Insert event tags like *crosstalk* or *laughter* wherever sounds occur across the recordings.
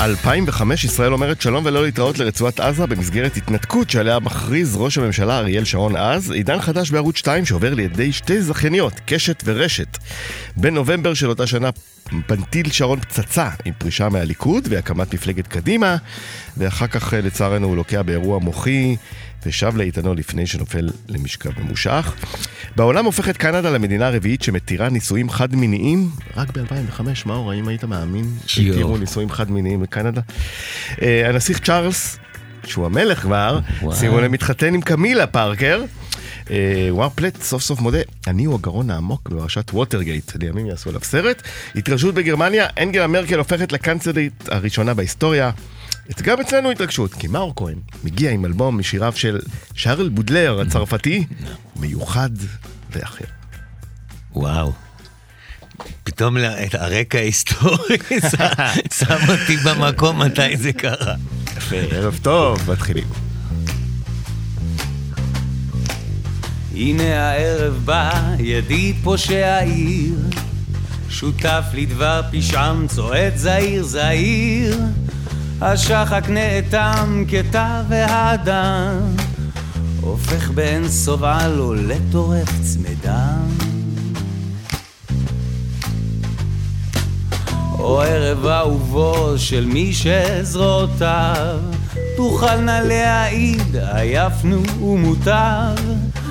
2005 ישראל אומרת שלום ולא להתראות לרצועת עזה במסגרת התנתקות שעליה מכריז ראש הממשלה אריאל שרון אז, עידן חדש בערוץ 2 שעובר לידי שתי זכייניות, קשת ורשת. בנובמבר של אותה שנה פנטיל שרון פצצה עם פרישה מהליכוד והקמת מפלגת קדימה, ואחר כך לצערנו הוא לוקח באירוע מוחי ושב לאיתנו לפני שנופל למשכב ממושך. בעולם הופכת קנדה למדינה הרביעית שמתירה נישואים חד-מיניים רק ב-2005, מאור, האם היית מאמין שהתירו נישואים חד-מיניים בקנדה? אה, הנסיך צ'ארלס, שהוא המלך כבר, שימו להם מתחתן עם קמילה פארקר. אה, וואר פלט סוף סוף מודה, אני הוא הגרון העמוק בפרשת ווטרגייט, לימים יעשו עליו סרט. התרשעות בגרמניה, אנגלה מרקל הופכת לקאנצלית הראשונה בהיסטוריה. גם אצלנו התרגשות, כי מאור כהן מגיע עם אלבום משיריו של שרל בודלר הצרפתי, מיוחד ואחר. וואו. פתאום את הרקע ההיסטורי *laughs* שם אותי במקום מתי זה קרה. יפה, ערב טוב, מתחילים. הנה הערב בא, ידי פושע עיר, שותף לדבר פשעם, צועד זהיר זהיר. השחק נאטם כתא והאדם, הופך באין סובה לו לטורף צמדם. או ערב אהובו של מי שזרועותיו תוכלנה להעיד עייפנו ומוטב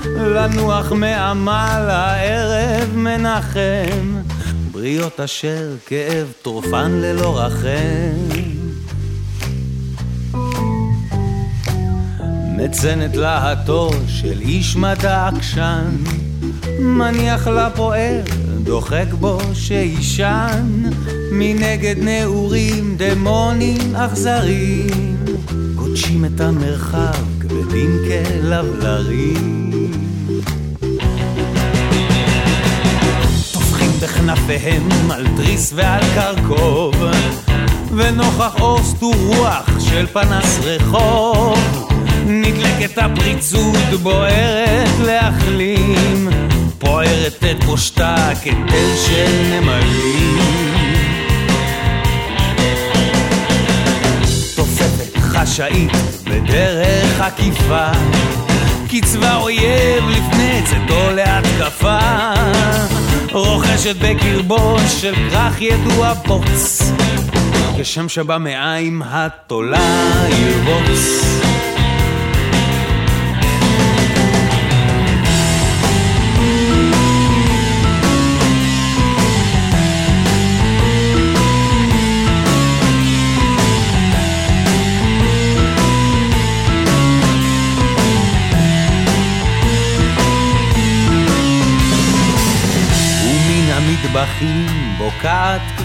לנוח מעמל הערב מנחם בריות אשר כאב טורפן ללא רחם מצנת להטו של איש מדע עקשן, מניח לפועל, דוחק בו שישן, מנגד נעורים דמונים אכזרים, קודשים את המרחב כבדים כלבלרים. טופחים בכנפיהם על תריס ועל קרקוב, ונוכח אור סטור רוח של פנס רחוב. נדלקת הפריצות בוערת להחלים, פוערת את פושטה כתל של נמלים. תוספת חשאית בדרך עקיפה, קצבה אויב לפני צאתו להתקפה, רוכשת בקרבו של כרך ידוע בוץ, כשם שבא מעיים התולה ירבוץ.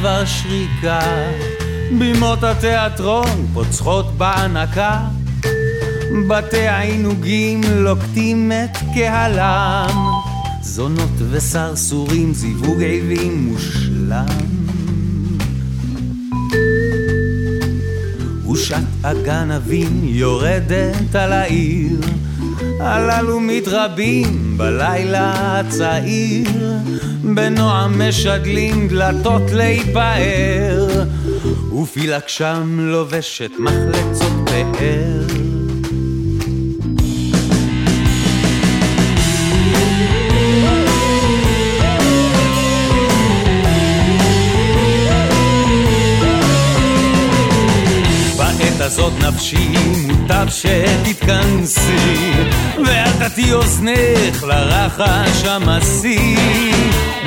כבר שריקה, בימות התיאטרון פוצחות בהנקה, בתי העינוגים לוקטים את קהלם, זונות וסרסורים זיווג עבים מושלם. ושעת הגנבים יורדת על העיר, הללו מתרבים בלילה הצעיר, בנועם משדלים דלתות להיפאר, ופילגשם לובשת מחלצות פאר. הזאת נפשי, מוטב שתתכנסי, ואל תטי אוזנך לרחש המסי.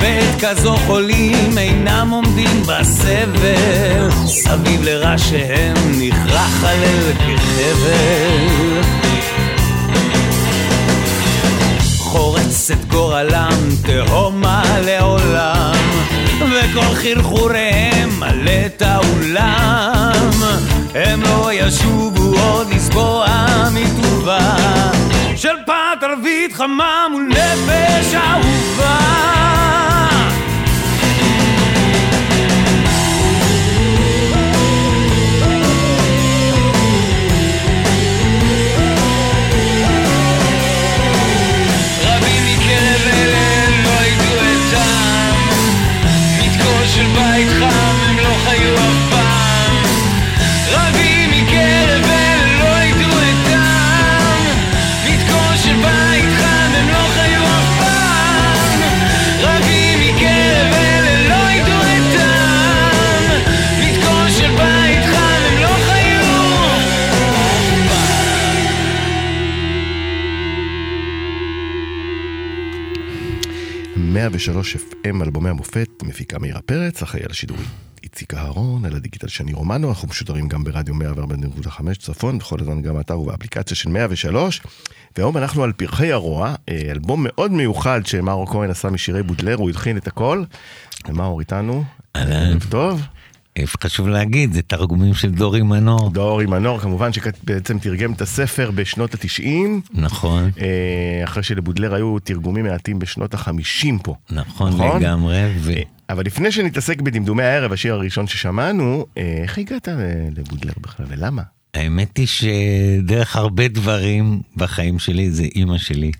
בעת כזו חולים אינם עומדים בסבל, סביב לראשיהם נכרח הלב כחבל. חורץ את גורלם תהומה לעולם, וכל חרחוריהם מלא את האולם. הם לא ישובו עוד לסבוע מטובה של פת ערבית חמה מול נפש אהובה 103 FM, אלבומי המופת, מפיקה מאירה פרץ, אחראי על השידורים. איציק אהרון, על הדיגיטל שני רומנו, אנחנו משודרים גם ברדיו 104.5 צפון, בכל הזמן גם באתר ובאפליקציה של 103. והיום אנחנו על פרחי הרוע, אה, אלבום מאוד מיוחד שמאור כהן עשה משירי בודלר, הוא התחיל את הכל. ומאור איתנו, אהלן. טוב. אה, חשוב להגיד, זה תרגומים של דורי מנור. דורי מנור, כמובן שבעצם תרגם את הספר בשנות התשעים, נכון, אה, אחרי שלבודלר היו תרגומים מעטים בשנות החמישים פה. נכון נכון? לגמרי, ו... אבל לפני שנתעסק בדמדומי הערב, השיר הראשון ששמענו, אה, איך הגעת לבודלר בכלל ולמה? האמת היא שדרך הרבה דברים בחיים שלי זה אימא שלי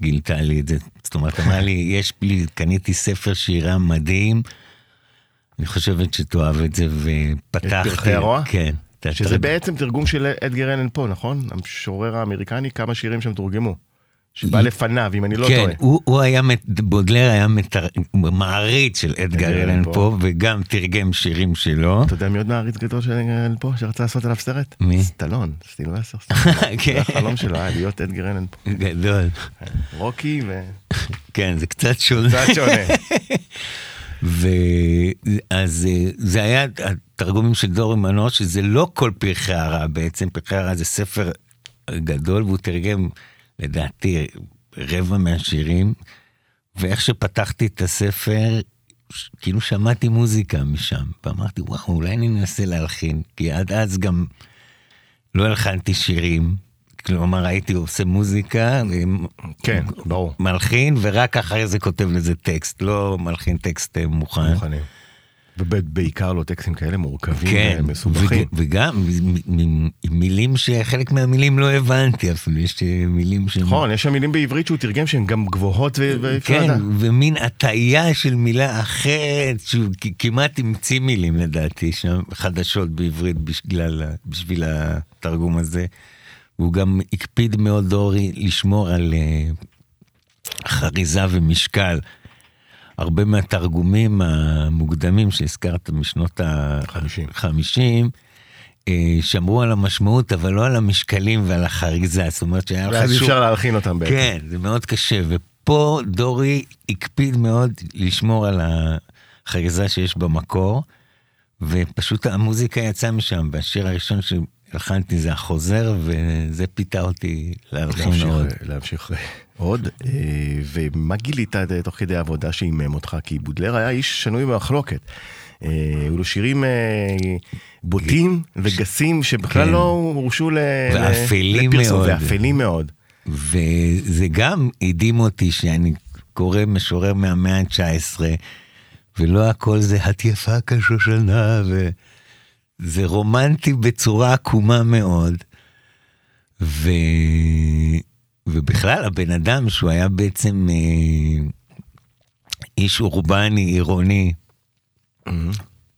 גילתה לי את זה. זאת אומרת, אמרה לי, יש לי, קניתי ספר שירה מדהים, אני חושבת שתאהב את זה, ופתחתי... פרחי הרוע? כן. את שזה התרג- בעצם תרגום של אדגר אלן פה, נכון? המשורר האמריקני, כמה שירים שם תורגמו. שבא לפניו, אם אני לא כן, טועה. הוא, הוא היה, מת- בודלר היה מתר... מעריץ של אדגר אלן פה. וגם תרגם שירים שלו. אתה יודע מי עוד מעריץ גדול של אדגר אלן פה, שרצה לעשות עליו סרט? מי? סטלון, סטילבסר. *laughs* כן. החלום שלו היה להיות אדגר אלן פה. גדול. רוקי כן, זה קצת שונה. וקצת שונה. *laughs* ואז אה, זה היה התרגומים של דורי מנור, שזה לא כל פרחי הרע בעצם, פרחי הרע זה ספר גדול, והוא תרגם, לדעתי, רבע מהשירים, ואיך שפתחתי את הספר, כאילו שמעתי מוזיקה משם, ואמרתי, וואו, אולי אני אנסה להלחין, כי עד אז גם לא הלחנתי שירים, כלומר הייתי עושה מוזיקה, כן, ברור. מלחין, ורק אחרי זה כותב לזה טקסט, לא מלחין טקסט אה, מוכן. מוכנים. ובעיקר לא טקסטים כאלה מורכבים כן, ומסובכים. וג- וגם מ- מ- מ- מילים שחלק מהמילים לא הבנתי אפילו, יש אה, מילים ש... נכון, יש שם מילים בעברית שהוא תרגם שהן גם גבוהות ו- ואי אפשר כן, לדעת. ומין הטעיה של מילה אחרת, שהוא כמעט המציא מילים לדעתי שם, חדשות בעברית בשביל, בשביל התרגום הזה. הוא גם הקפיד מאוד, דורי, לשמור על אה, חריזה ומשקל. הרבה מהתרגומים המוקדמים שהזכרת משנות חמישים. ה-50, שמרו על המשמעות, אבל לא על המשקלים ועל החריזה. זאת אומרת שהיה אי חשוב... אפשר להלחין אותם בעצם. כן, זה מאוד קשה, ופה דורי הקפיד מאוד לשמור על החריזה שיש במקור, ופשוט המוזיקה יצאה משם, והשיר הראשון שהלחנתי זה החוזר, וזה פיתה אותי להמשיך, מאוד. להמשיך עוד, אה, ומה גילית תוך כדי העבודה שעימם אותך? כי בודלר היה איש שנוי במחלוקת. אה, היו לו שירים אה, בוטים וגסים שבכלל כן. לא הורשו לפרסום. ואפלים מאוד. וזה גם הדהים אותי שאני קורא משורר מהמאה ה-19, ולא הכל זה את יפה כשושנה, וזה רומנטי בצורה עקומה מאוד. ו... ובכלל, הבן אדם שהוא היה בעצם אה, איש אורבני, עירוני,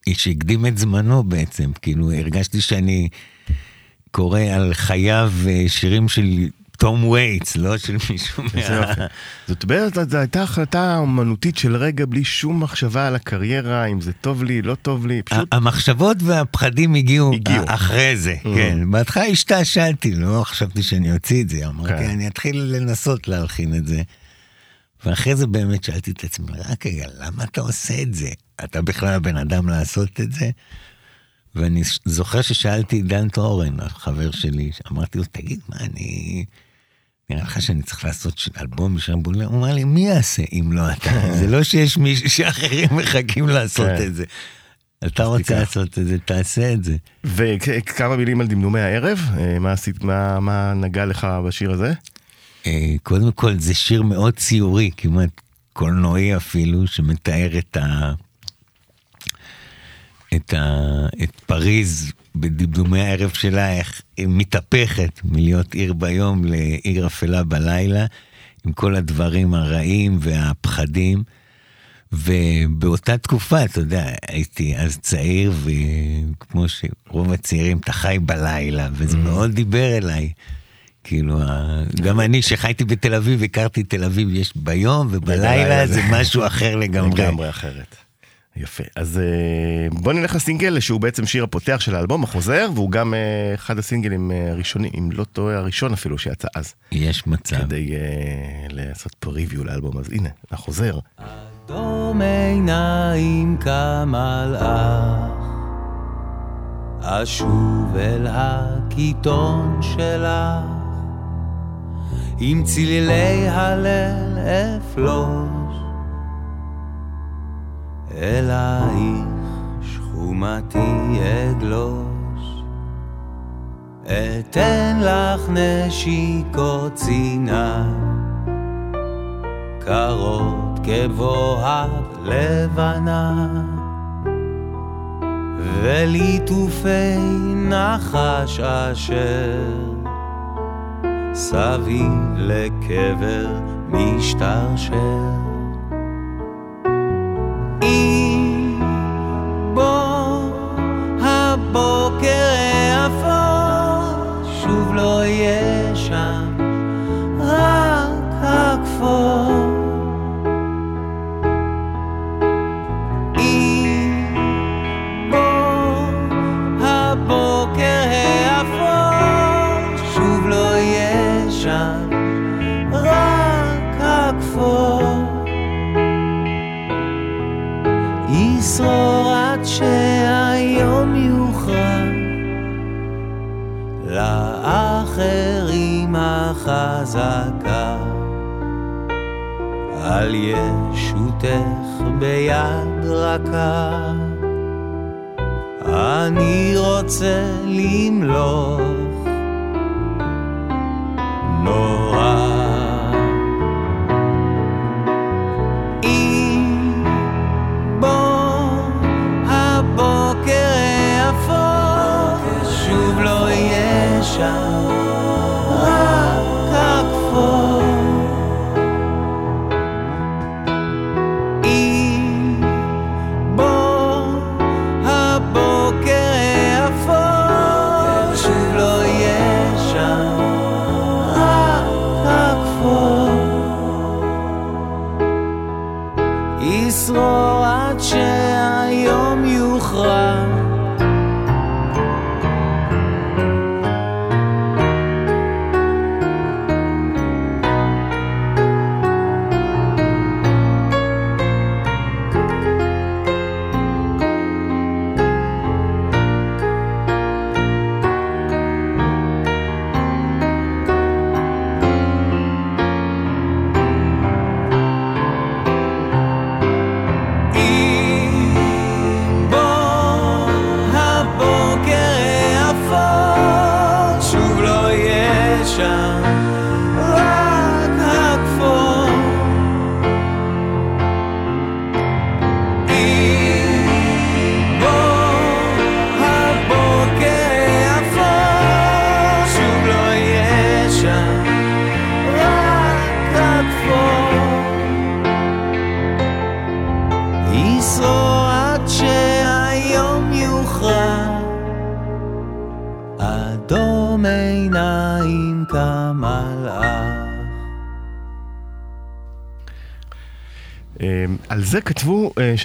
איש שהקדים את זמנו בעצם, כאילו הרגשתי שאני קורא על חייו אה, שירים של תום וייטס, לא של מישהו איזה מה... זאת אומרת, זו הייתה החלטה אומנותית של רגע בלי שום מחשבה על הקריירה, אם זה טוב לי, לא טוב לי, פשוט... המחשבות והפחדים הגיעו. אחרי זה, כן. בהתחלה השתעשעתי, לא חשבתי שאני אוציא את זה, אמרתי, כן. אני אתחיל לנסות להלחין את זה. ואחרי זה באמת שאלתי את עצמי, רק רגע, למה אתה עושה את זה? אתה בכלל הבן אדם לעשות את זה? ואני זוכר ששאלתי את דן טורן, החבר שלי, אמרתי לו, תגיד, מה אני... נראה לך שאני צריך לעשות אלבום בולר? הוא אמר לי, מי יעשה אם לא אתה? *laughs* זה לא שיש מישהו שאחרים מחכים לעשות כן. את זה. אתה רוצה. לעשות את זה, תעשה את זה. וכמה מילים על דמדומי הערב, אה, מה עשית, מה מה נגע לך בשיר הזה? אה, קודם כל, זה שיר מאוד ציורי, כמעט קולנועי אפילו, שמתאר את ה... את, ה... את פריז בדמדומי הערב שלה, איך היא מתהפכת מלהיות עיר ביום לעיר אפלה בלילה, עם כל הדברים הרעים והפחדים. ובאותה תקופה, אתה יודע, הייתי אז צעיר, וכמו שרוב הצעירים, אתה חי בלילה, וזה מאוד דיבר אליי. כאילו, גם אני שחייתי בתל אביב, הכרתי תל אביב, יש ביום, ובלילה זה משהו אחר לגמרי. לגמרי אחרת. יפה. אז אה, בוא נלך לסינגל שהוא בעצם שיר הפותח של האלבום, החוזר, והוא גם אה, אחד הסינגלים אה, הראשונים, אם לא טועה, הראשון אפילו שיצא אז. יש מצב. כדי אה, לעשות פה ריוויו לאלבום, אז הנה, החוזר. אדום עיניים כמלאך, אשוב אל הקיטון שלך, עם צלילי הלל אפלוש, אלייך שכומתי אגלוש, אתן לך נשיקות צינה. קרות כבוהב לבנה וליטופי נחש אשר סביב לקבר משתרשר. שוב לא החזקה על ישותך ביד רכה. אני רוצה למלוך. נורא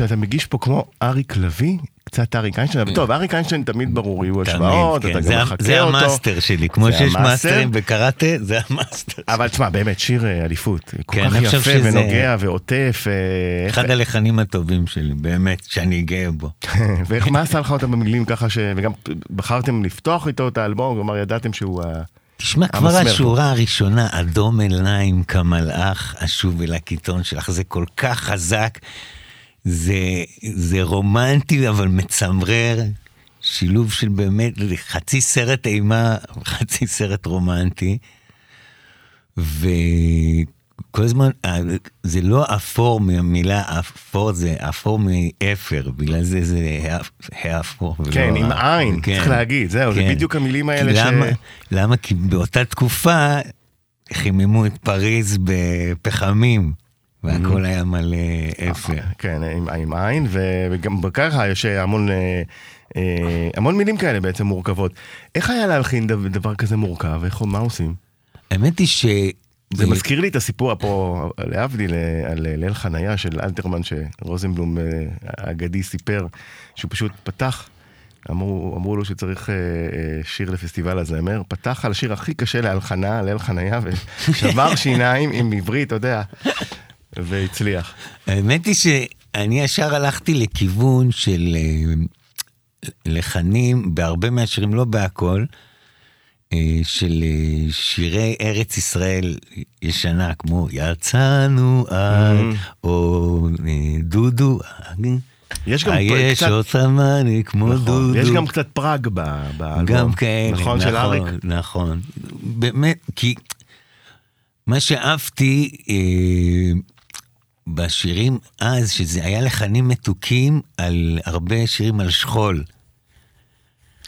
שאתה מגיש פה כמו אריק לביא, קצת אריק איינשטיין, טוב, אריק איינשטיין תמיד ברור, יהיו השוואות, אתה כן. זה גם ה- מחכה זה אותו. המאסטר שלי, כמו שיש. מאסטרים בקראטה, זה המאסטר. אבל תשמע, באמת, שיר אה, אליפות, כל כן, כך יפה ונוגע ועוטף, אה, אחד הלחנים הטובים שלי, באמת, שאני גאה בו. *laughs* ואיך, מה עשה לך אותם במילים ככה, ש- וגם בחרתם לפתוח איתו את האלבום, כלומר ידעתם שהוא. תשמע, כבר. השורה הראשונה, אדום עיניים כמלאך, אשוב אל הקיטון שלך, זה כל כך חזק, זה, זה רומנטי אבל מצמרר, שילוב של באמת חצי סרט אימה, חצי סרט רומנטי, וכל הזמן, אה, זה לא אפור מהמילה אפור, זה אפור מאפר, בגלל זה זה האפור. כן, עם עין, כן, צריך להגיד, זהו, זה כן. בדיוק המילים האלה ש... למה, למה? כי באותה תקופה חיממו את פריז בפחמים, והכל היה מלא אפר. כן, עם, עם עין, וגם ככה יש המון, אה, אה, המון מילים כאלה בעצם מורכבות. איך היה להלחין דבר, כזה מורכב? איך, מה עושים? האמת היא זה ו- מזכיר לי את הסיפור פה, להבדיל, אה, על ליל חניה של אלתרמן, שרוזנבלום אה, האגדי סיפר, שהוא פשוט פתח, אמרו, אמרו לו שצריך אה, אה, שיר לפסטיבל הזמר, פתח על השיר הכי קשה להלחנה, ליל חניה, ושבר *laughs* שיניים עם עברית, אתה יודע, והצליח. האמת היא שאני ישר הלכתי לכיוון של אה, לחנים בהרבה מהשירים, לא בהכל, אה, של אה, שירי ארץ ישראל ישנה, כמו יצאנו Mm. או דודו, יש גם יש קצת, אותם אני כמו נכון, דודו. יש גם קצת פראג באלבום. גם כאלה, נכון, של אריק? נכון, באמת, כי מה שאהבתי אה, בשירים אז, שזה היה לחנים מתוקים על הרבה שירים על שכול,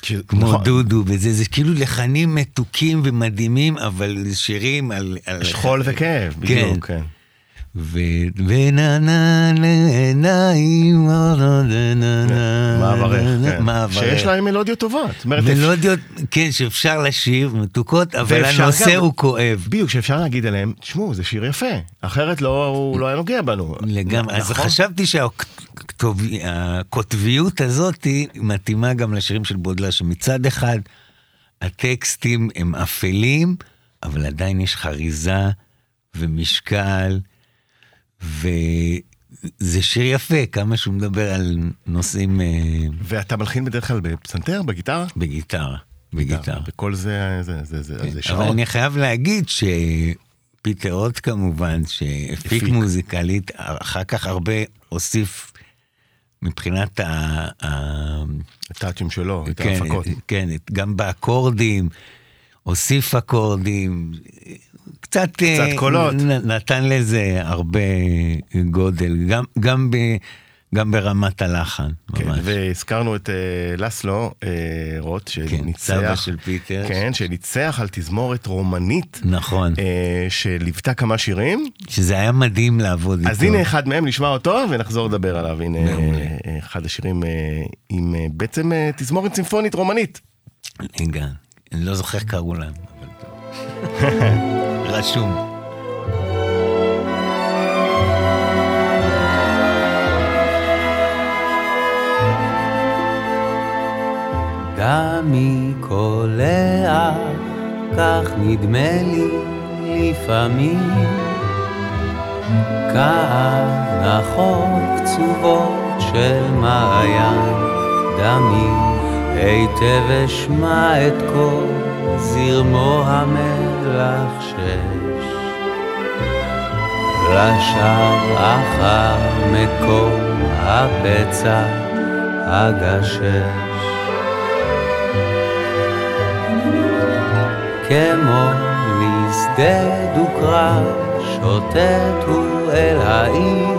ש- כמו נכון, דודו וזה, זה כאילו לחנים מתוקים ומדהימים, אבל שירים על... על שכול וכאב, בדיוק, כן. אברך, כן. מה אברך. שיש להם מלודיות טובות. מלודיות, כן, שאפשר לשיר, מתוקות, אבל הנושא הוא כואב. בדיוק, שאפשר להגיד עליהם, תשמעו, זה שיר יפה, אחרת לא, הוא לא היה נוגע בנו. לגמרי, אז נכון? חשבתי שהקוטביות הזאת מתאימה גם לשירים של בודלה, שמצד אחד הטקסטים הם אפלים, אבל עדיין יש חריזה ומשקל, וזה שיר יפה, כמה שהוא מדבר על נושאים אה, ואתה מלחין בדרך כלל בפסנתר, בגיטרה? בגיטרה, בגיטרה. וכל זה, זה, זה, זה, זה כן, אבל שעות. אני חייב להגיד שפיטר רוט כמובן, שהפיק הפיק. מוזיקלית, אחר כך הרבה הוסיף מבחינת ה... ה- הטאצ'ים שלו, את כן, ההפקות. כן, גם באקורדים, הוסיף אקורדים, קצת... קצת אה, קולות. נ- נתן לזה הרבה גודל, גם, גם, ב, גם ברמת הלחן, כן, ממש. והזכרנו את אה, לסלו אה, רוט, כן, שניצח, סבא של פיטר. כן, שניצח על תזמורת רומנית, נכון, אה, שליוותה כמה שירים. שזה היה מדהים לעבוד איתו. אז הנה אחד מהם, נשמע אותו ונחזור לדבר עליו. הנה מעולה. אה, אחד השירים אה, עם אה, בעצם אה, תזמורת צימפונית רומנית. רגע, אני לא זוכר קראו להם, אבל טוב. *laughs* רשום. דמי קולע, כך נדמה לי לפעמים. כהנחות קצובות של מעיין, דמי היטב אשמע את כל זרמו המלחשש. לשווא אחר מקום הבצע הגשש. כמו לשדה דו-קרב, שוטט הוא אל העיר.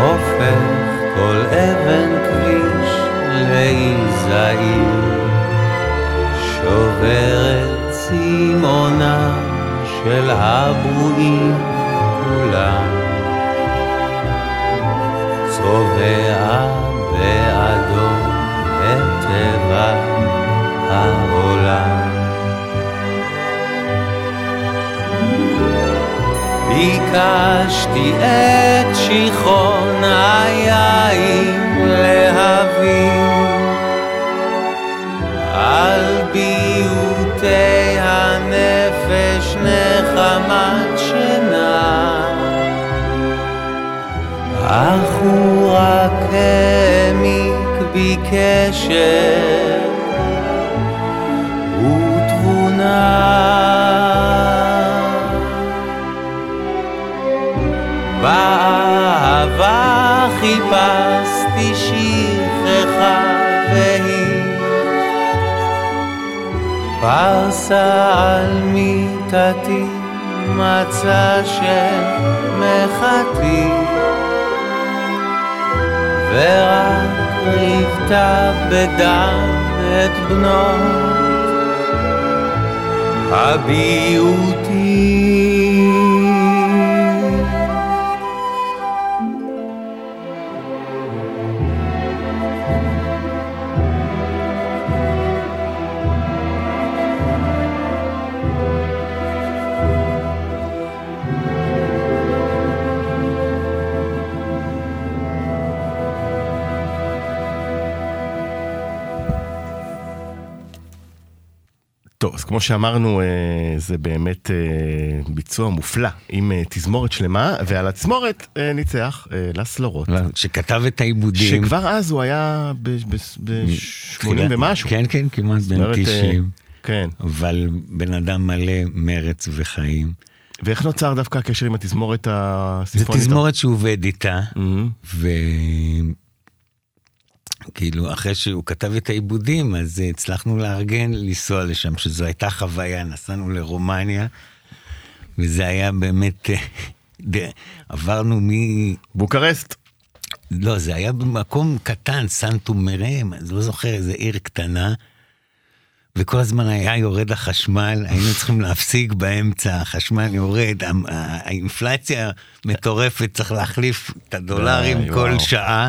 הופך כל אבן כביש לעיר זעיר, שוברת צימונם של הברואים כולם. צובע באדום את טבע העולם. ביקשתי את שיכרון היין להבין אך הוא רק העמיק בי קשר ותבונה. באהבה חיפשתי שכחה והיא פרסה על מיטתי מצע של מחתי ורק ריבתה בדם את בנות הביוטי כמו שאמרנו, אה, זה באמת אה, ביצוע מופלא, עם אה, תזמורת שלמה, ועל התזמורת ניצח לסלורות. שכתב את העיבודים. שכבר אז הוא היה ב-80 ומשהו. כן, כן, כמעט בן אה, 90. כן. אבל בן אדם מלא מרץ וחיים. ואיך נוצר דווקא הקשר עם התזמורת זו הסימפונית? תזמורת שהוא עובד איתה, מהמם. וכאילו אחרי שהוא כתב את העיבודים, אז הצלחנו לארגן לנסוע לשם, שזו הייתה חוויה, נסענו לרומניה, וזה היה באמת, *laughs* עברנו מ... בוקרשט. לא, זה היה במקום קטן, סנטו מרם, אני לא זוכר, איזה עיר קטנה, וכל הזמן היה יורד החשמל, היינו צריכים להפסיק באמצע, החשמל יורד, האינפלציה מטורפת, צריך להחליף את הדולרים כל. שעה.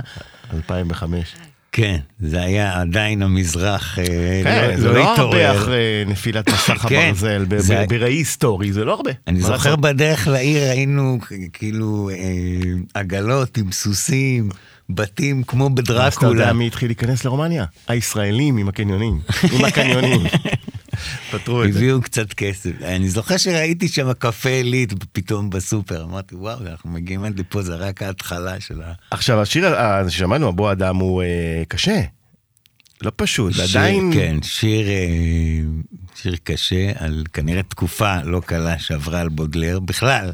2005. כן, זה היה עדיין המזרח, אה, כן, זה לא, לא לא הרבה. אחרי נפילת מסך כן, הברזל, ב- בראי היסטורי, זה לא הרבה. אני זוכר? בדרך לעיר היינו כאילו אה, עגלות עם סוסים, בתים כמו אז אתה בדרקולה. יודע מי התחיל להיכנס לרומניה? הישראלים עם הקניונים. עם הקניונים. *laughs* פתרו את זה. הביאו קצת כסף. אני זוכר שראיתי שם קפה עילית פתאום בסופר, אמרתי, וואו, אנחנו מגיעים עד לפה, זה רק ההתחלה של ה... עכשיו, השיר ה- ששמענו, הבוא אדם, הוא אה, קשה. לא פשוט, שיר- עדיין... כן, שיר, אה, שיר קשה, על כנראה תקופה לא קלה שעברה על בודלר. בכלל,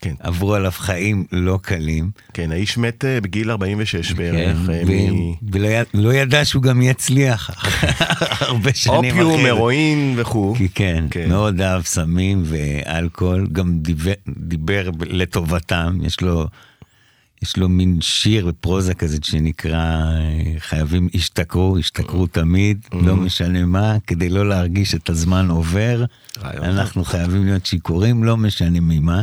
כן. עברו עליו חיים לא קלים. כן, האיש מת אה, בגיל 46 בערך. כן, אה, ו- מ- ולא י- לא ידע שהוא גם יצליח *laughs* הרבה שנים אחרי. אופיום. הרואין וכו'. כי כן, כן. מאוד אהב סמים ואלכוהול, גם דיבר, דיבר לטובתם, יש לו, יש לו מין שיר בפרוזה כזה שנקרא אה, חייבים השתכרו, השתכרו תמיד, לא משנה מה, כדי לא להרגיש את הזמן עובר, אנחנו חייבים להיות שיכורים, לא משנה ממה.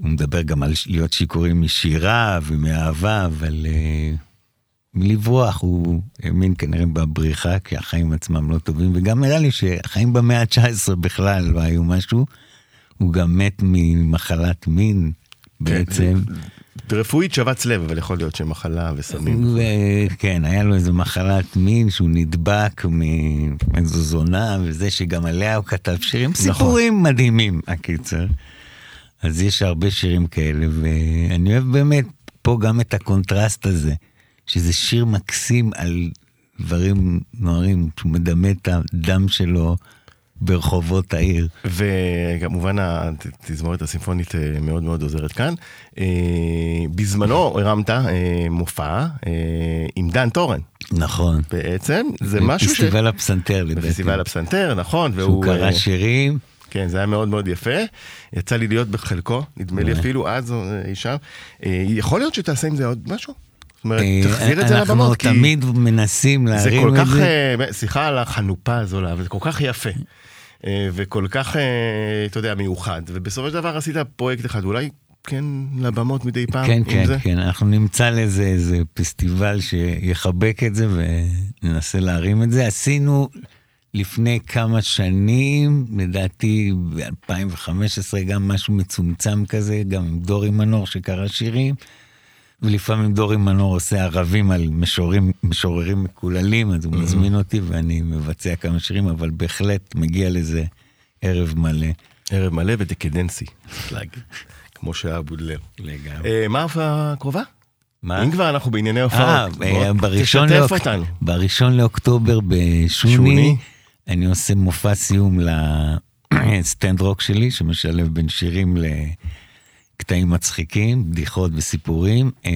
הוא מדבר גם על להיות שיכורים משירה ומאהבה, אבל uh, מלברוח, הוא האמין כנראה בבריחה, כי החיים עצמם לא טובים, וגם נראה לי שהחיים במאה ה-19 בכלל לא היו משהו. הוא גם מת ממחלת מין בעצם. רפואית שבץ לב, אבל יכול להיות שמחלה וסמים. וכן, היה לו איזו מחלת מין שהוא נדבק מאיזו זונה, וזה שגם עליה הוא כתב שירים, סיפורים מדהימים, הקיצר. אז יש הרבה שירים כאלה, ואני אוהב באמת פה גם את הקונטרסט הזה, שזה שיר מקסים על דברים נוראים, שהוא מדמה את הדם שלו ברחובות העיר. וכמובן התזמורת הסימפונית אה, מאוד מאוד עוזרת כאן. אה, בזמנו הרמת אה, מופע עם דן טורן. נכון. בעצם זה משהו ש... פסטיבל הפסנתר לבטן. בפסטיבל הפסנתר, נכון, שהוא והוא... קרא אה, שירים. כן, זה היה מאוד מאוד יפה. יצא לי להיות בחלקו, נדמה לי. אפילו אז אה, אי שם. אה, יכול להיות שתעשה עם זה עוד משהו? אומרת, אה, תחזיר את זה אנחנו לבמות, כי תמיד מנסים זה להרים כל את כך, זה. אה, סליחה על החנופה הזו, אבל זה כל כך יפה. וכל כך, אתה יודע, מיוחד. ובסופו של דבר עשית פרויקט אחד, אולי כן לבמות מדי פעם כן, כן, זה? כן, אנחנו נמצא לזה איזה פסטיבל שיחבק את זה וננסה להרים את זה. עשינו לפני כמה שנים, לדעתי ב-2015, גם משהו מצומצם כזה, גם עם דורי מנור שקרא שירים. ולפעמים דורי מנור עושה ערבים על משוררים, משוררים מקוללים, אז הוא מזמין אותי ואני מבצע כמה שירים, אבל בהחלט מגיע לזה ערב מלא. ערב מלא ודקדנסי, להגיד. כמו שהיה בודלר. לגמרי. אה, מה ההופעה הקרובה? מה? אם כבר אנחנו בענייני אה, הופעות, אה, בראשון, תשתף לאוק... אותנו. בראשון לאוקטובר בשוני, שוני? אני עושה מופע סיום לסטנד *clears throat* רוק שלי, שמשלב בין שירים לקטעים מצחיקים, בדיחות וסיפורים. אה,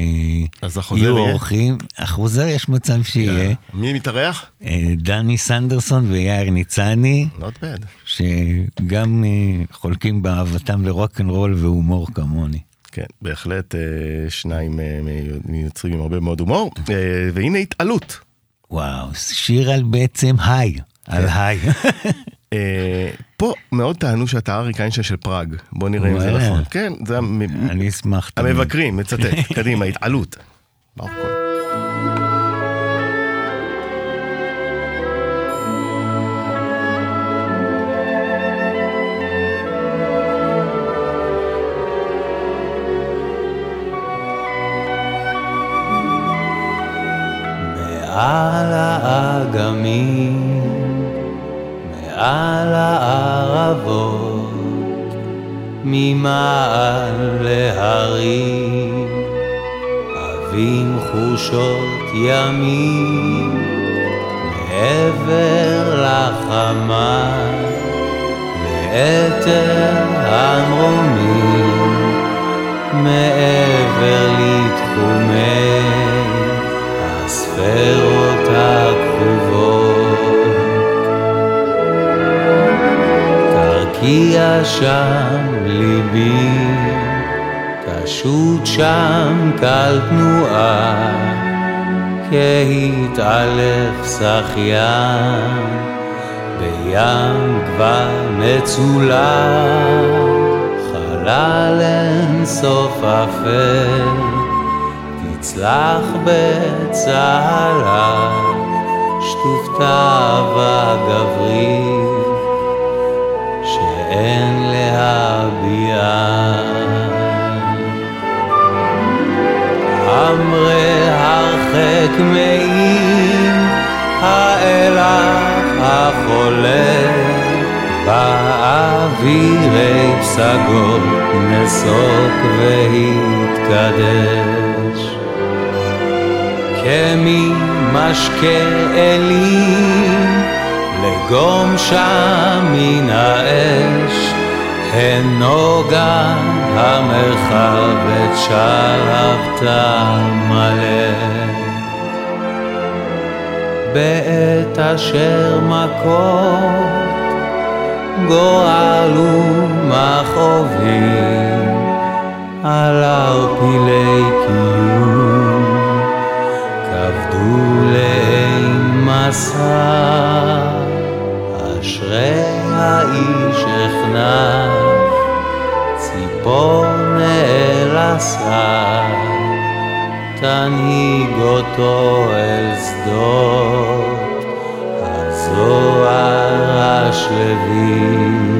אז החוזר יהיו יהיה? אורחים, החוזר יש מצב שיהיה. מי מתארח? אה, דני סנדרסון ויאיר ניצני, Not bad. שגם אה, חולקים באהבתם לרוקנרול והומור כמוני. כן, בהחלט שניים מיוצרים עם הרבה מאוד הומור. והנה התעלות. וואו, שיר על בעצם היי, על היי. אה, פה מאוד טענו שאתה אריק איינשטיין של פראג. בוא נראה אם זה. נכון. כן, זה אני אשמח. המבקרים, מצטט. *laughs* קדימה, התעלות. ברוך כהן. מעל האגמים, ועל הערבות ממעל להרים אבים חושות ימים מעבר לחמה לאתר המרומים מעבר לתחומי הספרות תרקיע שם ליבי. קשות שם קל תנועה כהתעלף שחיין. בים כבר מצולם חלל אין סוף אפל תצלח בצהלה שטוף תאווה גברית שאין להביעה אמרי הרחק מעם האלח החולה באווירי פסגות נסוק והתקדש. כמי משקה אלים לגום שם מן האש הנוגה המרחב את שלהבתה מלא. בעת אשר מכות גורל ומכאובים על ערפילי קיום כבדו לאין מסע אשרי האיש החנף ציפור נאלסה תנהיג אותו אל שדות הזוהר השלווים.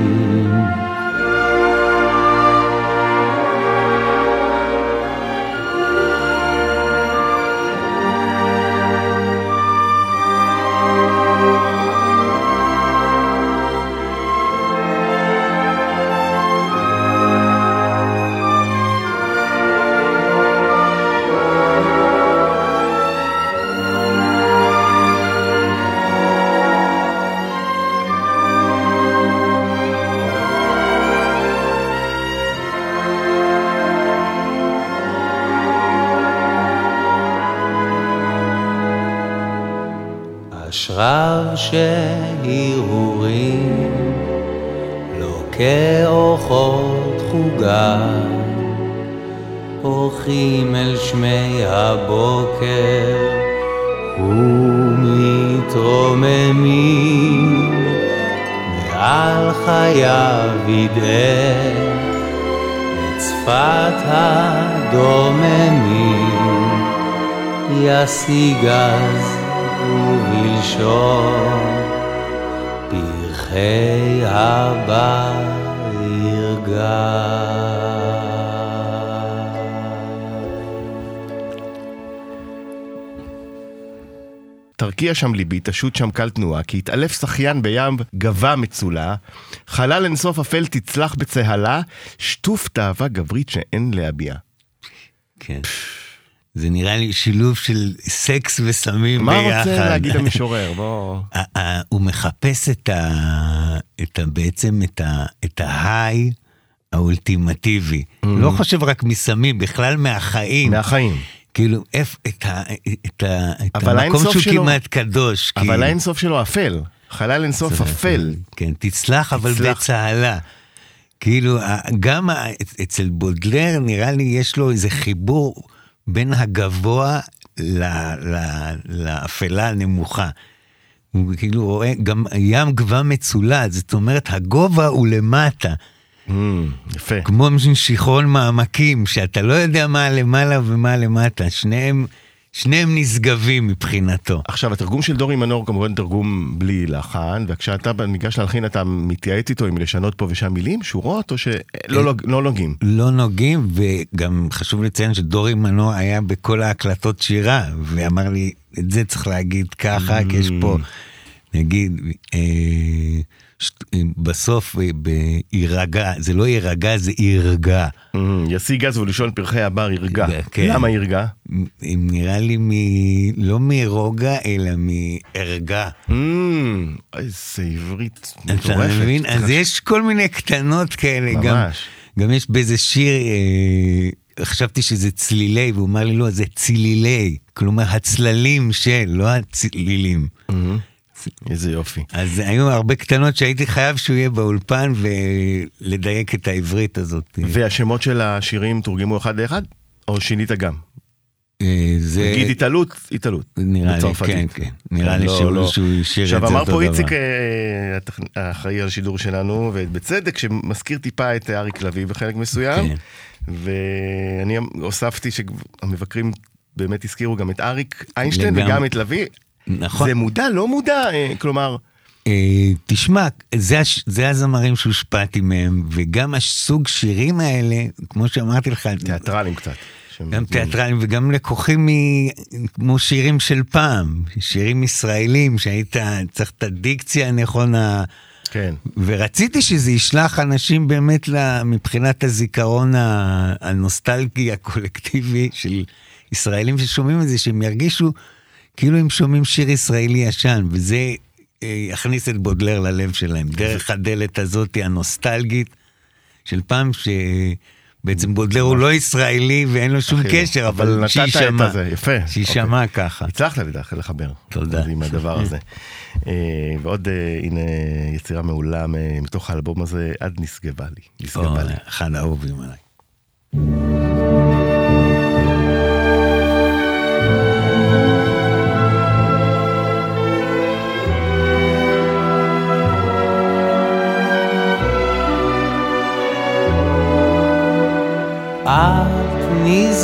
שהרהורים לא כאורחות חוגה פורחים אל שמי הבוקר ומתרוממים מעל חייו ידעה את שפת הדוממים. ישיג אז ובלשון פרחי הבר ירגש. תרקיע שם ליבי, תשוט שם קל תנועה, כי התעלף שחיין בים גבה מצולה, חלל אינסוף אפל תצלח בצהלה, שטוף תאווה גברית שאין להביע. כן. זה נראה לי שילוב של סקס וסמים מה ביחד. רוצה להגיד המשורר? בוא... *laughs* הוא מחפש את ה... את ה... בעצם את ה... את ההיי האולטימטיבי. לא חושב רק מסמים, בכלל מהחיים. מהחיים. כאילו, איפה... את ה... את ה... את המקום שהוא שלו- כמעט קדוש. אבל כאילו. האינסוף שלו אפל. חלל אינסוף אפל. כן, תצלח אבל. בצהלה. כאילו, גם אצל בודלר נראה לי יש לו איזה חיבור בין הגבוה ל- ל- לאפלה הנמוכה. הוא כאילו רואה, גם ים גבה מצולע, זאת אומרת, הגובה הוא למטה. Mm, יפה. כמו שיכרון מעמקים, שאתה לא יודע מה למעלה ומה למטה, שניהם, שניהם נשגבים מבחינתו. עכשיו, התרגום של דורי מנור כמובן תרגום בלי לחן, וכשאתה ניגש להלחין אתה מתייעץ איתו אם לשנות פה ושם מילים, שורות, או שלא לוג- לא נוגעים? לא נוגעים, וגם חשוב לציין שדורי מנוע היה בכל ההקלטות שירה, ואמר לי, את זה צריך להגיד ככה, כי יש פה, נגיד, אה, בסוף אה, בהירגע, זה לא יירגע, זה ירגע. אמ, ישיג גז ולשון פרחי הבר ירגע. כן. למה ירגע? אם נראה לי מ... לא מרוגע, אלא מערגה. אמ, איזה עברית אתה מטורפת. מבין? אז יש כל מיני קטנות כאלה. ממש. גם יש באיזה שיר, אה, חשבתי שזה צלילי, והוא אמר לי, לא, זה צלילי. כלומר, הצללים של, לא הצלילים. אמ, איזה יופי. אז היו הרבה קטנות שהייתי חייב שהוא יהיה באולפן ולדייק את העברית הזאת. והשמות של השירים תורגמו אחד לאחד? או שינית גם? אה, זה נגיד התעלות, התעלות. נראה לי. כן, כן. נראה לי לא, שהוא לא. השאיר את זה עכשיו אותו אמר דבר. פה איציק, אה, הטכ- האחראי על השידור שלנו, ובצדק, שמזכיר טיפה את אריק לביא בחלק מסוים, כן. ואני הוספתי שהמבקרים באמת הזכירו גם את אריק איינשטיין. וגם את לביא. נכון. זה מודע, לא מודע, אה, כלומר, אה, תשמע, זה, הש- זה הזמרים שהושפעתי מהם, וגם הסוג שירים האלה, כמו שאמרתי לך, *laughs* תיאטרלים קצת. גם תיאטרלים וגם לקוחים מ- כמו שירים של פעם, שירים ישראלים שהיית צריך את הדיקציה הנכונה, כן. ורציתי שזה ישלח אנשים באמת מבחינת הזיכרון הנוסטלגי הקולקטיבי של ישראלים ששומעים את זה, שהם ירגישו כאילו הם שומעים שיר ישראלי ישן, וזה אה, יכניס את בודלר ללב שלהם, דרך הדלת הזאת הנוסטלגית של פעם, שבעצם בודלר הוא לא ישראלי ואין לו שום לא. קשר, אבל שיישמע. שיישמע ככה. הצלחת לחבר. תודה. עם הדבר הזה. אה, ועוד, אה, הנה, יצירה מעולה מתוך האלבום הזה, עד נשגבה לי. נשגבה לי. אחד האהובים עליי.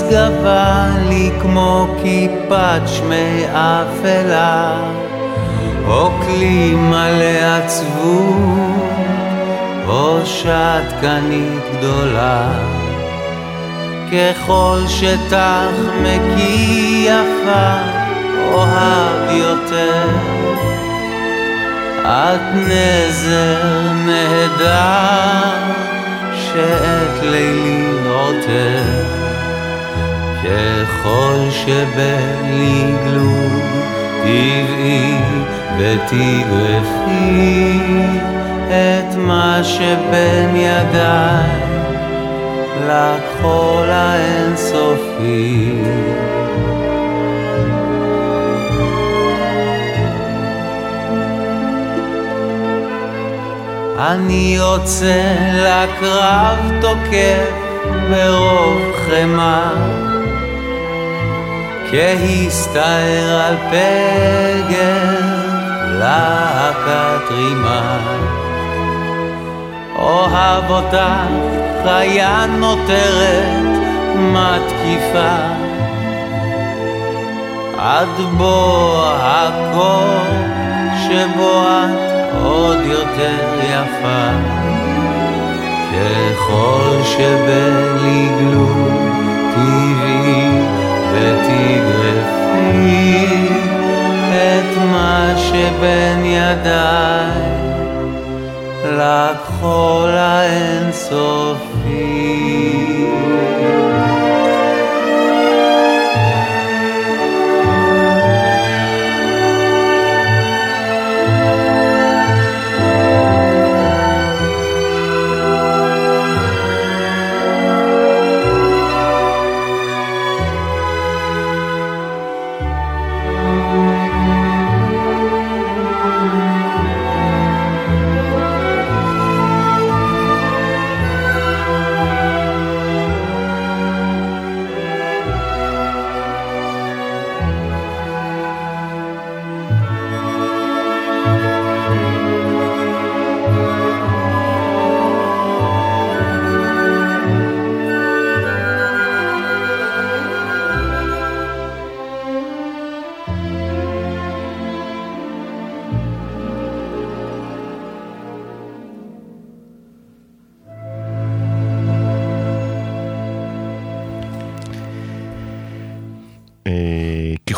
נשגבה לי כמו כיפת שמי אפלה, או כלי מלא עצבות, או שתקנית גדולה. ככל שתחמקי יפה, אוהב יותר. את נזר נהדר שאת לילי עוטר ככל שבלגלוג טבעי ותגרפי את מה שבין ידיי לכחול האינסופי. אני יוצא לקרב תוקף ברוב חמה כהסתער על פגר להקת רימה. אוהב אותך חיה נותרת מתקיפה. עד בוא הקור שבו את עוד יותר יפה. ככל שבלגלוג טבעי ותגרפי את מה שבין ידיי לכחול האינסופי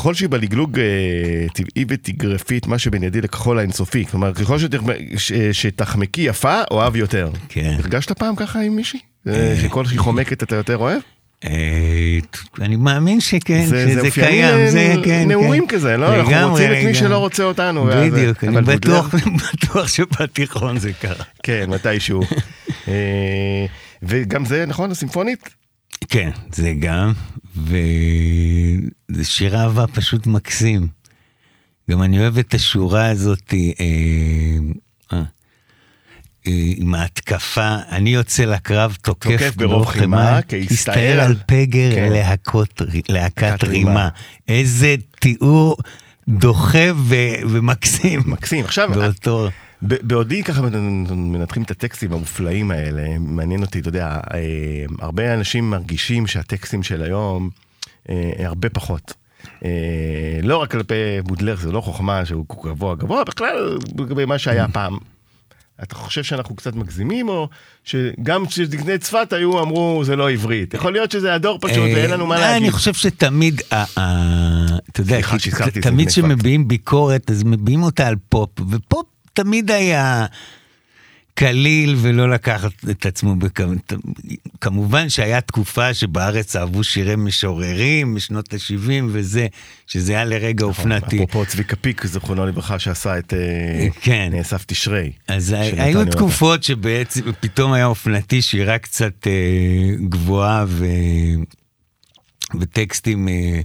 ככל שהיא בלגלוג אה, טבעי ותגרפי את מה שבין ידי לכחול האינסופי. כלומר, ככל ש- שתחמקי יפה, אוהב יותר. כן. הרגשת פעם ככה עם מישהי? אה, שכל שהיא חומקת אתה יותר אוהב? אה, אני מאמין שכן, זה- זה שזה קיים, זה כן. נעורים כן. כזה, לא? אנחנו רוצים את מי. שלא רוצה אותנו. בדיוק, אני *laughs* בטוח, שבתיכון זה קרה. כן, מתישהו. *laughs* אה, וגם זה, נכון, הסימפונית? כן, זה גם, וזה שיר אהבה פשוט מקסים. גם אני אוהב את השורה הזאת, אה, אה, אה, עם ההתקפה, אני יוצא לקרב, תוקף, תוקף ברוב חימה, הסתער על- פגר כן. להקות, להקת רימה. רימה. איזה תיאור דוחה ו- ומקסים. מקסים. עכשיו, באותו... בעודי ככה מנתחים את הטקסטים המופלאים האלה, מעניין אותי, אתה יודע, אה, הרבה אנשים מרגישים שהטקסטים של היום אה, הרבה פחות. אה, לא רק כלפי בודלר, זה לא חוכמה שהוא גבוה גבוה, בכלל לגבי מה שהיה פעם. אתה חושב שאנחנו קצת מגזימים, או שגם כשזקני צפת היו, אמרו, זה לא עברית. יכול להיות שזה הדור פשוט, ואין לנו מה להגיד. אני חושב שתמיד, אתה יודע, תמיד כשמביעים ביקורת, אז מביעים אותה על פופ, ופופ תמיד היה קליל ולא לקחת את עצמו בכוונה. כמובן שהיה תקופה שבארץ אהבו שירי משוררים משנות ה-70 וזה, שזה היה לרגע אופנתי. אפרופו צביקה פיק, זיכרונו לברכה, שעשה את אה, כן. נאסף תשרי. אז היו. תקופות שבעצם פתאום היה אופנתי שירה קצת אה, גבוהה ו... וטקסטים אה,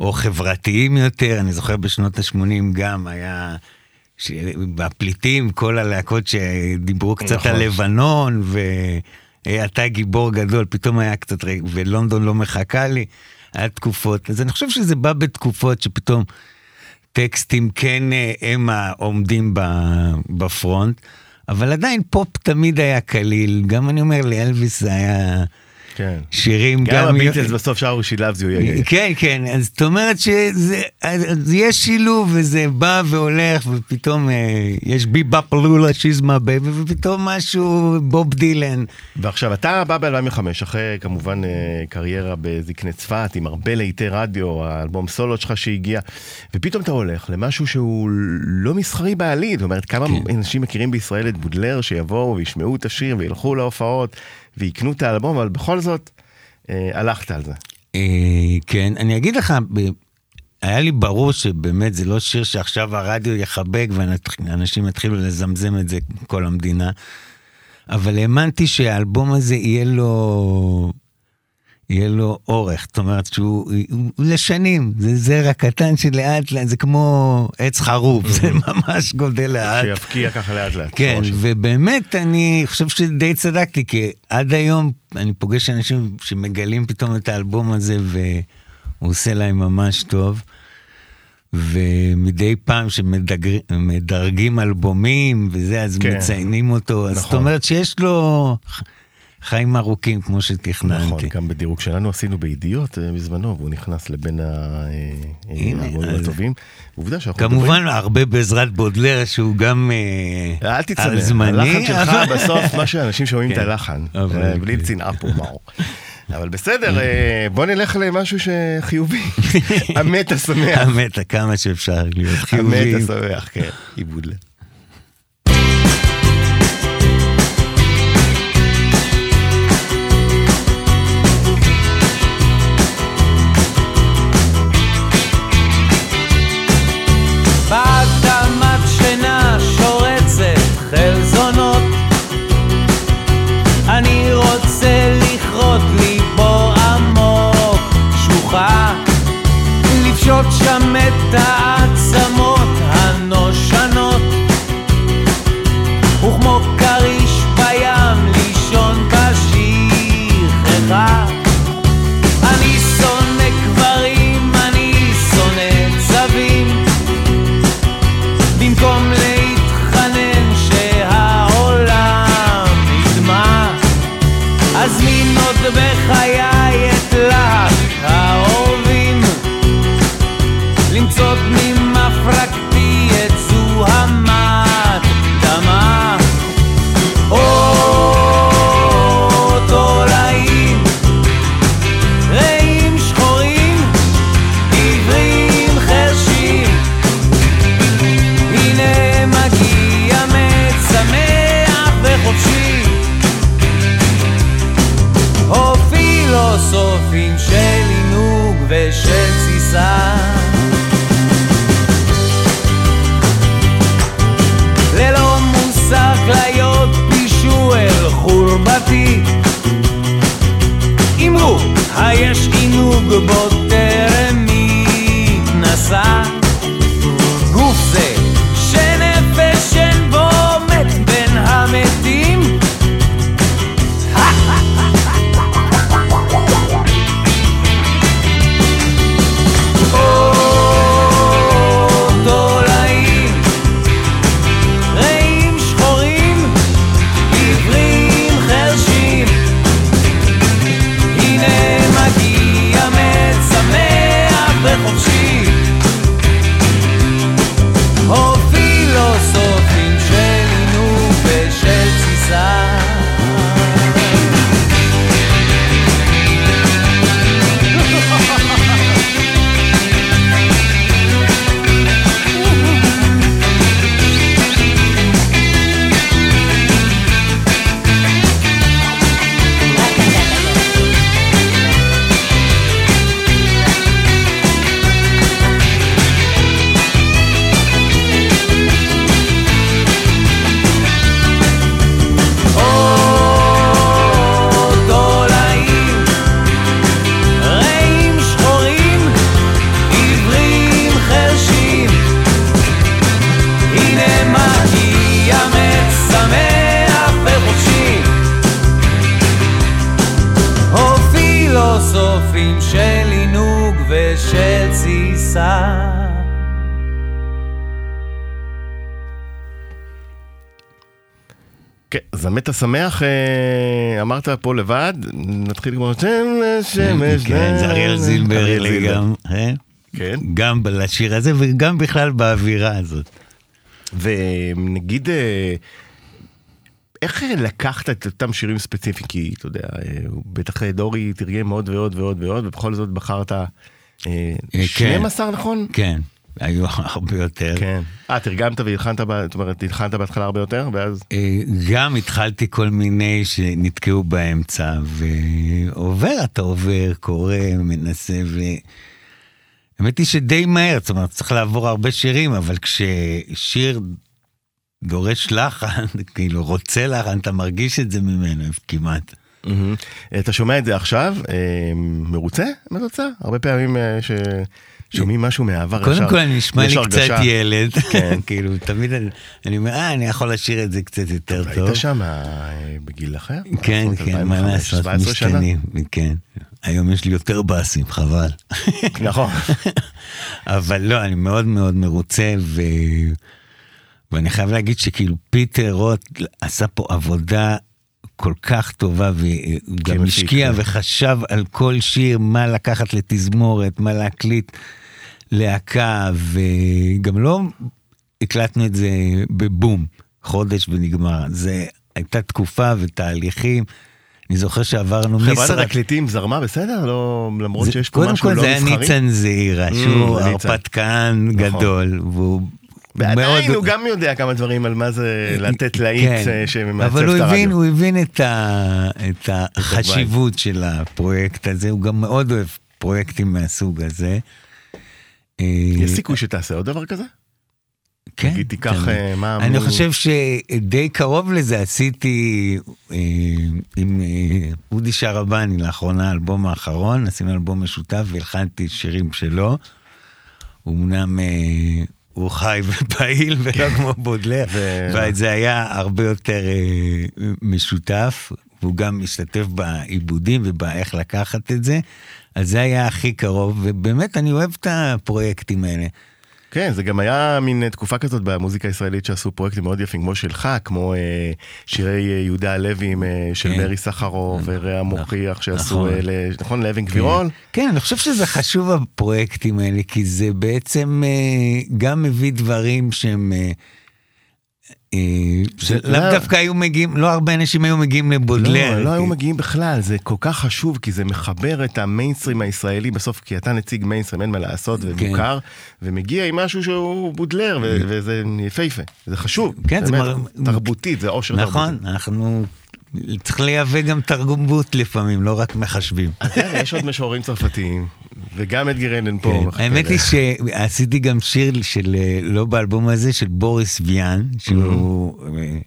או חברתיים יותר, אני זוכר בשנות ה-80 גם היה, ש... בפליטים, כל הלהקות שדיברו קצת נכון. על לבנון, ואתה גיבור גדול, פתאום היה קצת, רגע, ולונדון לא מחכה לי, היה תקופות, אז אני חושב שזה בא בתקופות שפתאום טקסטים כן אה, הם העומדים בפרונט, אבל עדיין פופ תמיד היה קליל, גם אני אומר לאלוויס זה היה כן. שירים גם גם... הביטלס בסוף שרו She Loves You. כן, כן, אז זאת אומרת שזה, יש שילוב וזה בא והולך ופתאום אה, יש Be-Bop-A-Lula she's my baby ופתאום משהו בוב דילן. ועכשיו אתה בא ב-2005 אחרי כמובן אה, קריירה בזקני צפת עם הרבה להיטי רדיו, האלבום סולו שלך שהגיע, ופתאום אתה הולך למשהו שהוא לא מסחרי בעליל, זאת אומרת כמה כן. אנשים מכירים בישראל את בודלר שיבואו וישמעו את השיר וילכו להופעות ויקנו את האלבום, אבל בכל זאת אה, הלכת על זה. אה, כן, אני אגיד לך, היה לי ברור שבאמת זה לא שיר שעכשיו הרדיו יחבק ואנשים יתחילו לזמזם את זה כל המדינה, אבל האמנתי שהאלבום הזה יהיה לו... יהיה לו אורך, זאת אומרת שהוא הוא לשנים, זה זרע קטן שלאט לאט, זה כמו עץ חרוב, זה ממש גודל לאט. שיבקיע ככה לאט לאט. כן. ובאמת אני חושב שדי צדקתי, כי עד היום אני פוגש אנשים שמגלים פתאום את האלבום הזה והוא עושה להם ממש טוב. ומדי פעם שמדרגים אלבומים וזה, אז כן. מציינים אותו, אז זאת נכון. אומרת שיש לו חיים ארוכים כמו שתכננתי. נכון, גם בדירוג שלנו עשינו בידיעות אה, בזמנו, והוא נכנס לבין הנה, האלבומים אז- הטובים. עובדה שאנחנו מדברים כמובן הרבה בעזרת בודלר שהוא גם אה, אל זמני, הלחן שלך *laughs* בסוף, מה שאנשים שומעים את כן. הלחן, אה, בלי. צנעה פה, מאור. אבל בסדר, אה, בוא נלך למשהו שחיובי. *laughs* המת השמח. האמת, כמה שאפשר להיות המת חיובי. השמח, כן, עיבוד לב. לכרות לי בור עמוק שלוחה לפשוט שם את העצמות השמח, אה, אמרת פה לבד, נתחיל כמו שמש, שמש. כן, זה אריאל זילבר. גם, אה? כן. גם לשיר הזה וגם בכלל באווירה הזאת. ונגיד, אה, איך לקחת את אותם שירים ספציפיים? כי אתה יודע, בטח דורי תרגם עוד ועוד ועוד ועוד, ובכל זאת בחרת אה, כן. 12, נכון? כן, היו הרבה יותר. כן. אה, תרגמת והלחנת, זאת אומרת, הלחנת בהתחלה הרבה יותר, ואז... אה, גם התחלתי כל מיני שנתקעו באמצע, ועובר, אתה עובר, קורא, מנסה, ו... האמת היא שדי מהר, זאת אומרת, צריך לעבור הרבה שירים, אבל כששיר דורש לחן, *laughs* כאילו רוצה לחן, אתה מרגיש את זה ממנו כמעט. מהמם. אתה שומע את זה עכשיו, אה, מרוצה מהתוצאה? הרבה פעמים אה, ששומעים משהו מהעבר קודם ישר, כל, אני נשמע לי הרגשה. קצת ילד, *laughs* כן. *laughs* כאילו, תמיד אני- אני אומר, אה, אני יכול לשיר את זה קצת יותר טוב. היית שם אה, בגיל אחר? כן, כן, מה 2005, לעשות, 17 שנה? משתנים, כן. היום יש לי יותר באסים, חבל. *laughs* נכון. אבל לא, אני מאוד מאוד מרוצה, ו... ואני חייב להגיד שכאילו פיטר רוט עשה פה עבודה כל כך טובה, וגם השקיע. וחשב על כל שיר, מה לקחת לתזמורת, מה להקליט להקה, וגם לא הקלטנו את זה בבום, חודש ונגמר. זה הייתה תקופה ותהליכים. אני זוכר שעברנו חברת מישראל. התקליטים זרמה בסדר? לא, למרות זה- שיש פה קודם משהו כל לא זה היה מסחרי? ניצן זעירה, שהוא זה ניצן. הרפתקן נכון. גדול, והוא ועדיין הוא גם יודע כמה דברים על מה זה לתת להיט כן, אה, שמעצב אבל את הרדיו. הוא הבין את, ה, את החשיבות של הפרויקט הזה, הוא גם מאוד אוהב פרויקטים מהסוג הזה. אה, יש סיכוי שתעשה עוד דבר כזה? כן, נגיד תיקח, תמיד. אה, מה אני אמרו- חושב שדי קרוב לזה עשיתי עם אודי שרבני לאחרונה, האלבום האחרון, עשינו אלבום משותף והלחנתי שירים שלו. אמנם, הוא חי ופעיל ולא כמו בודלר, וזה היה הרבה יותר אה, משותף, והוא גם השתתף בעיבודים ובאיך לקחת את זה. אז זה היה הכי קרוב, ובאמת אני אוהב את הפרויקטים האלה. כן, זה גם היה מין תקופה כזאת במוזיקה הישראלית שעשו פרויקטים מאוד יפים, כמו שלך, כמו אה, שירי אה, יהודה הלוי אה, של כן. מרי סחרוף ורע מוכיח שעשו, נכון. אה, ל- נכון? לאבן גבירול? כן, אני חושב שזה חשוב הפרויקטים האלה, כי זה בעצם אה, גם מביא דברים שהם... אה, אה, שלאו לא. דווקא היו מגיעים, לא הרבה אנשים היו מגיעים לבודלר. לא, לא היו מגיעים בכלל, זה כל כך חשוב, כי זה מחבר את המיינסטרים הישראלי בסוף, כי אתה נציג מיינסטרים, אין מה לעשות, כן. ומוכר, ומגיע עם משהו שהוא בודלר, ו- וזה יפהפה, זה חשוב, כן, זה מר- תרבותית, זה עושר תרבותי. נכון, אנחנו צריך לייבא גם תרבות לפעמים, לא רק מחשבים. הנה, יש עוד משוררים צרפתיים, וגם אדגר אלן פו. כן. האמת היא שעשיתי גם שיר של, אה, לא באלבום הזה, של בוריס ויאן, שהוא אה,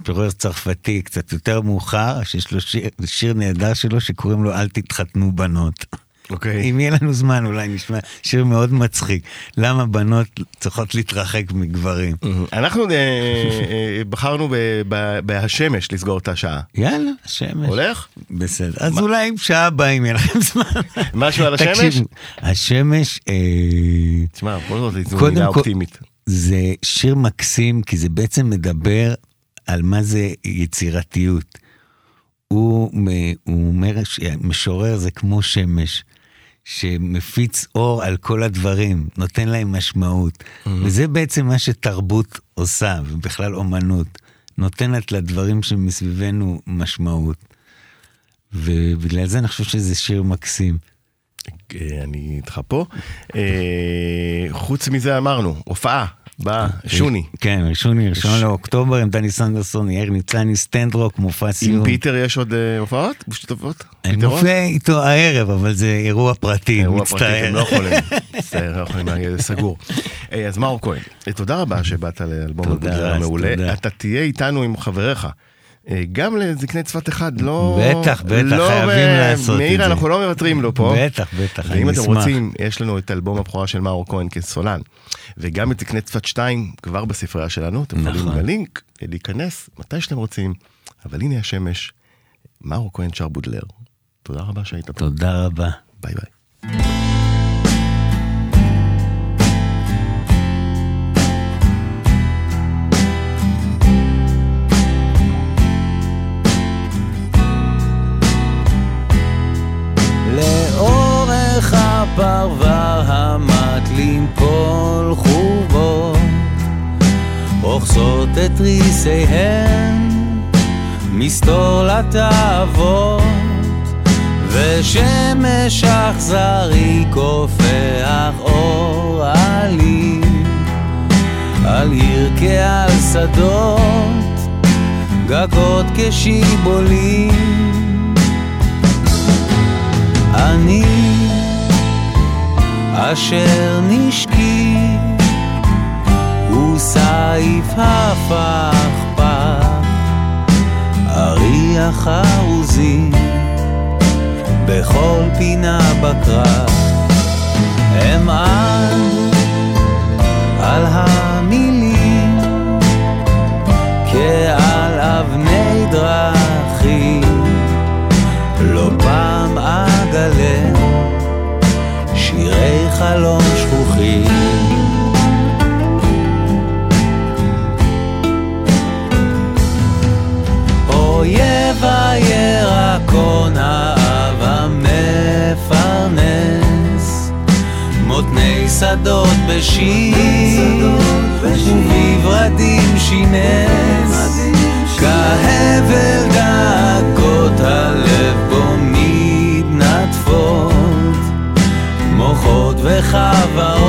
משורר צרפתי קצת יותר מאוחר, שיש לו שיר נהדר שלו שקוראים לו אל תתחתנו בנות. אוקיי. אם יהיה לנו זמן אולי נשמע שיר מאוד מצחיק. למה בנות צריכות להתרחק מגברים? אנחנו אה, אה, בחרנו בהשמש לסגור את השעה. יאללה, שמש. הולך? בסדר. אז אולי שעה הבאה אם יהיה לכם *laughs* זמן. משהו על השמש? תקשיבו, השמש, אה, תשמע, בכל זאת זו מילה אופטימית. זה שיר מקסים, כי זה בעצם מדבר על מה זה יצירתיות. הוא, הוא אומר שמשורר זה כמו שמש, שמפיץ אור על כל הדברים, נותן להם משמעות. וזה בעצם מה שתרבות עושה, ובכלל אומנות. נותנת לדברים שמסביבנו משמעות. ובגלל זה אני חושב שזה שיר מקסים. אה, אני איתך פה. אה, חוץ מזה אמרנו, הופעה, בשוני. כן, ראשוני, ראשון לאוקטובר עם דני סנדרסון, יאיר ניצני, סטנדרוק, מופע עם סיום. פיטר יש עוד אה, הופעות? משותפות? אני פיטרון? מופיע איתו הערב, אבל זה אירוע פרטי, אירוע פרטי, אתם *laughs* מצטער. לא יכולים. מצטער, לא יכולים זה סגור. אה, אז מאור כהן, אה, תודה רבה שבאת לאלבום המעולה. אתה תהיה איתנו עם חבריך. אה, גם לזקני צפת אחד, לא... בטח, בטח, לא, חייבים אה, לעשות את מאיר, זה. אנחנו לא מוותרים לו פה. בטח, בטח, אני ואם אתם אשמח. רוצים, יש לנו את אלבום הבכורה של מאור כהן כסולן, וגם את זקני צפת 2 כבר בספרייה שלנו, אתם יכולים נכון. בלינק להיכנס מתי שאתם רוצים, אבל הנה השמש, מאור כהן שר בודלר. תודה רבה שהיית פה, תודה רבה. ביי ביי. הפרבר המטלים כל חורבות רוכסות את ריסיהן מסתור לתאוות ושמש אכזרי כופח אור עלים על עיר כעל שדות גגות כשיבולים. אני אשר נשקי הוא סעיף הפכפך אריח ארוזים בכל פינה בקרב. אמען על המילים כעל אבני דרכים. לא פעם אגלה חלום שכוחים אויב הירקון האב המפרנס מותני שדות בשיר ובברדים שינס. כהבל דאגות הלב בו מתנדפות מוחות